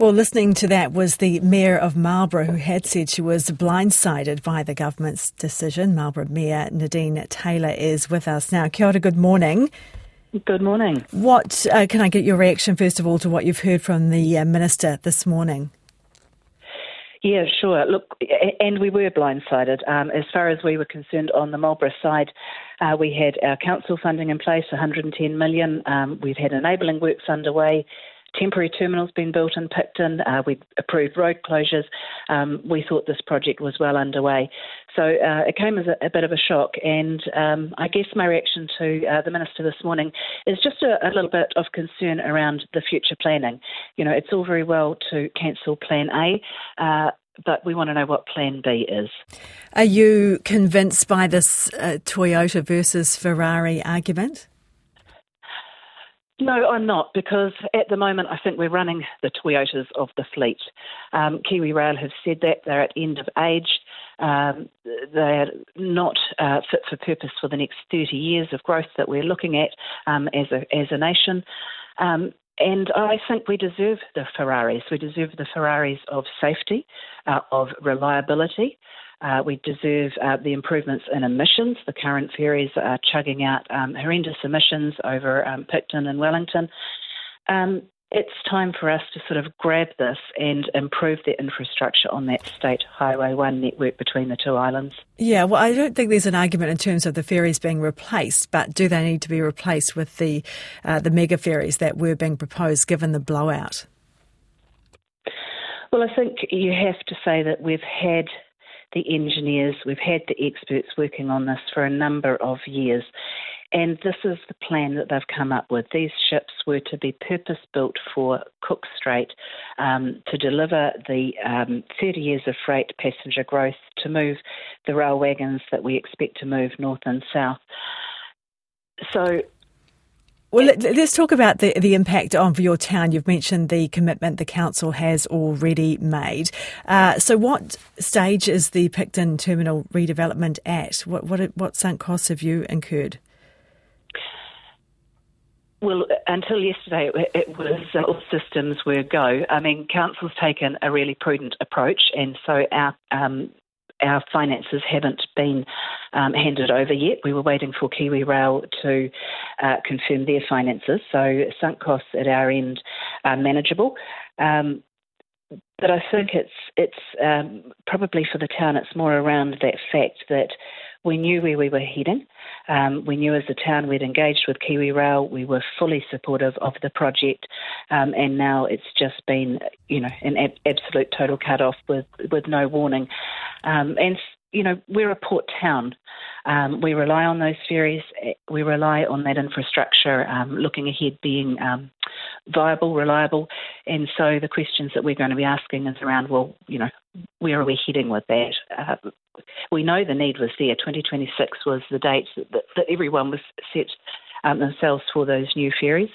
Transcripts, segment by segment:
Well, listening to that was the Mayor of Marlborough who had said she was blindsided by the government's decision. Marlborough Mayor Nadine Taylor is with us now. Kia ora, good morning. Good morning. What uh, can I get your reaction first of all to what you've heard from the uh, minister this morning? Yeah, sure. Look, and we were blindsided. Um, as far as we were concerned on the Marlborough side, uh, we had our council funding in place, 110 million. Um, we've had enabling works underway temporary terminals been built in Picton. Uh, we approved road closures. Um, we thought this project was well underway. So uh, it came as a, a, bit of a shock. And um, I guess my reaction to uh, the Minister this morning is just a, a, little bit of concern around the future planning. You know, it's all very well to cancel Plan A. Uh, but we want to know what Plan B is. Are you convinced by this uh, Toyota versus Ferrari argument? No, I'm not, because at the moment I think we're running the Toyotas of the fleet. Um, KiwiRail have said that they're at end of age. Um, they're not uh, fit for purpose for the next 30 years of growth that we're looking at um, as, a, as a nation. Um, and I think we deserve the Ferraris. We deserve the Ferraris of safety, uh, of reliability, uh, we deserve uh, the improvements in emissions. The current ferries are chugging out um, horrendous emissions over um, Picton and Wellington. Um, it's time for us to sort of grab this and improve the infrastructure on that state Highway 1 network between the two islands. Yeah, well, I don't think there's an argument in terms of the ferries being replaced, but do they need to be replaced with the, uh, the mega ferries that were being proposed given the blowout? Well, I think you have to say that we've had the engineers, we've had the experts working on this for a number of years. And this is the plan that they've come up with. These ships were to be purpose built for Cook Strait um, to deliver the um, 30 years of freight passenger growth, to move the rail wagons that we expect to move north and south. So well, let's talk about the, the impact on your town. You've mentioned the commitment the council has already made. Uh, so, what stage is the Picton terminal redevelopment at? What what, what sunk costs have you incurred? Well, until yesterday, it was uh, all systems were go. I mean, council's taken a really prudent approach, and so our um, our finances haven't been um, handed over yet. We were waiting for KiwiRail to uh, confirm their finances, so sunk costs at our end are manageable. Um, but I think it's it's um, probably for the town. It's more around that fact that we knew where we were heading. Um, we knew as a town we'd engaged with KiwiRail. We were fully supportive of the project, um, and now it's just been, you know, an ab- absolute total cut off with with no warning. Um, and you know, we're a port town. Um, we rely on those ferries. We rely on that infrastructure um, looking ahead being um, viable, reliable. And so the questions that we're going to be asking is around, well, you know, where are we heading with that? Uh, we know the need was there. 2026 was the date that, that everyone was set um, themselves for those new ferries.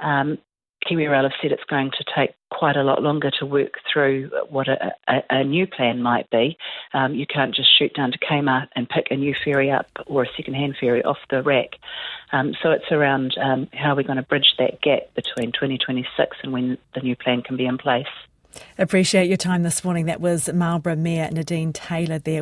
Um, KiwiRail have said it's going to take quite a lot longer to work through what a, a, a new plan might be. Um, you can't just shoot down to Kmart and pick a new ferry up or a second-hand ferry off the rack. Um, so it's around um, how we're going to bridge that gap between 2026 and when the new plan can be in place. Appreciate your time this morning. That was Marlborough Mayor Nadine Taylor there.